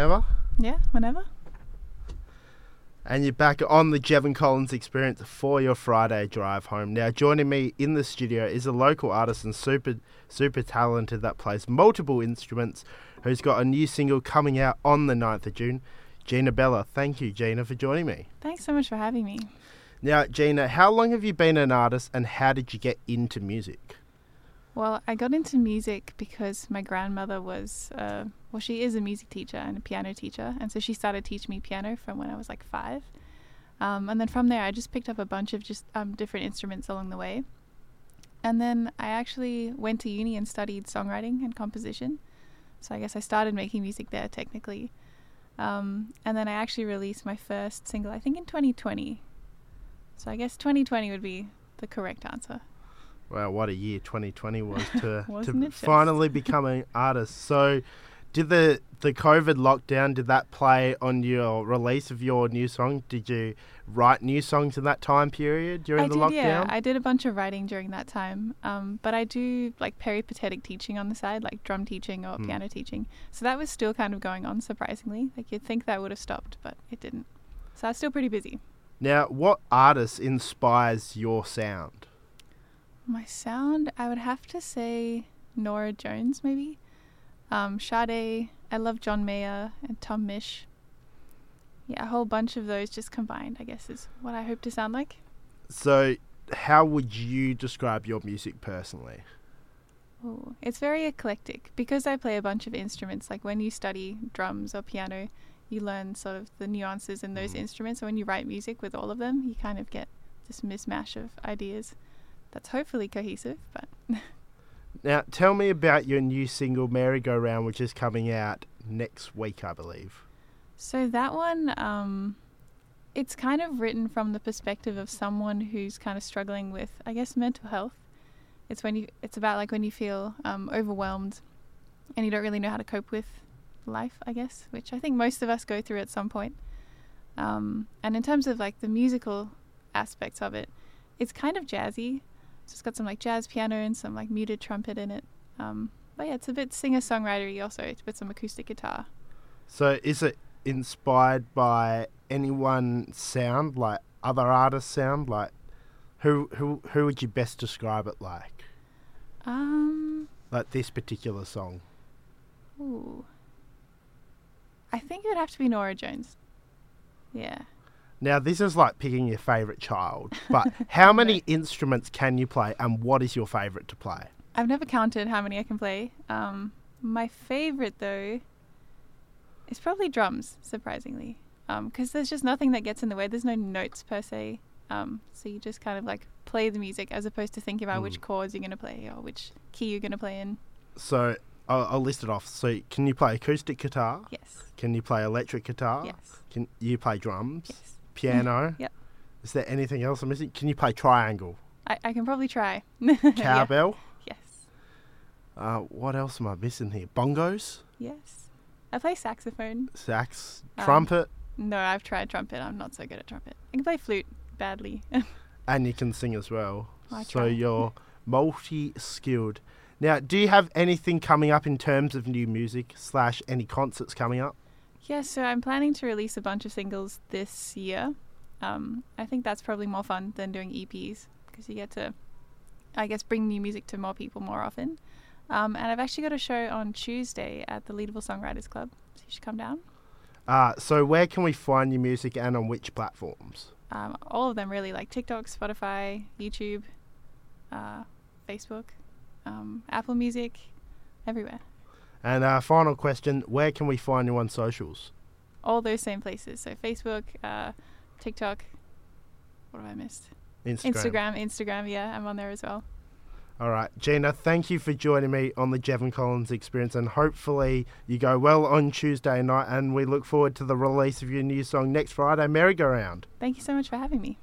whenever. Yeah, whenever. And you're back on the Jevan Collins experience for your Friday drive home. Now, joining me in the studio is a local artist and super, super talented that plays multiple instruments, who's got a new single coming out on the 9th of June. Gina Bella. Thank you, Gina, for joining me. Thanks so much for having me. Now, Gina, how long have you been an artist and how did you get into music? Well, I got into music because my grandmother was, uh, well, she is a music teacher and a piano teacher. And so she started teaching me piano from when I was like five. Um, and then from there, I just picked up a bunch of just um, different instruments along the way. And then I actually went to uni and studied songwriting and composition. So I guess I started making music there technically. Um, and then I actually released my first single, I think in 2020. So I guess 2020 would be the correct answer. Wow, what a year 2020 was to to finally become an artist. So, did the the COVID lockdown did that play on your release of your new song? Did you write new songs in that time period during I the did, lockdown? yeah. I did a bunch of writing during that time. Um, but I do like peripatetic teaching on the side, like drum teaching or Hmm. piano teaching. So that was still kind of going on, surprisingly. Like you'd think that would have stopped, but it didn't. So I was still pretty busy. now, what artist inspires your sound? My sound, I would have to say Norah Jones, maybe. Um, Sade, I love John Mayer and Tom Misch. Yeah, a whole bunch of those just combined, I guess, is what I hope to sound like. So, how would you describe your music personally? Ooh, it's very eclectic because I play a bunch of instruments. Like when you study drums or piano, you learn sort of the nuances in those Mm. instruments. So when you write music with all of them, you kind of get this mismatch of ideas that's hopefully cohesive. But Now, tell me about your new single "Merry Go Round," which is coming out next week, I believe. so that one, um, it's kind of written from the perspective of someone who's kind of struggling with, I guess, mental health. It's when you, it's about like when you feel um, overwhelmed and you don't really know how to cope with life, I guess, which I think most of us go through at some point. Um, and in terms of like the musical aspects of it, it's kind of jazzy. So it's got some like jazz piano and some like muted trumpet in it. Um, but yeah, it's a bit singer songwritery also with some acoustic guitar. So, is it inspired by anyone sound like other artists sound like? Who who who would you best describe it like? Um, Like this particular song. ooh. I think it would have to be Norah Jones. Yeah. Now, this is like picking your favorite child, but how many instruments can you play and what is your favorite to play? I've never counted how many I can play. Um, my favorite though is probably drums, surprisingly, because there's just nothing that gets in the way. There's no notes per se, um, so you just kind of like play the music as opposed to thinking about which Mm. chords you're gonna play or which key you're gonna play in. So, I'll, I'll list it off. So, can you play acoustic guitar? Yes, Can you play electric guitar? yes, Can you play drums? yes. Piano? Yep. Is there anything else I'm missing? Can you play triangle? I, I can probably try. Yeah, Cowbell? Yes, Uh, what else am I missing here? Bongos? yes. I play saxophone. Sax? Um, Trumpet? No, I've tried trumpet. I'm not so good at trumpet. I can play flute badly. And you can sing as well. I so try. you're multi skilled. Now, do you have anything coming up in terms of new music slash any concerts coming up? Yeah, so I'm planning to release a bunch of singles this year. Um, I think that's probably more fun than doing EPs because you get to, I guess, bring new music to more people more often. Um, and I've actually got a show on Tuesday at the Leadable Songwriters Club, so you should come down. Uh, so where can we find your music and on which platforms? Um, all of them really, like TikTok, Spotify, YouTube, uh, Facebook, um, Apple Music, everywhere. And uh, final question: Where can we find you on socials? All those same places. So Facebook, uh, TikTok. What have I missed? Instagram. Instagram, Instagram. Yeah, I'm on there as well. All right, Gina. Thank you for joining me on the Jevan Collins experience, and hopefully you go well on Tuesday night. And we look forward to the release of your new song next Friday, Merry Go Round. Thank you so much for having me.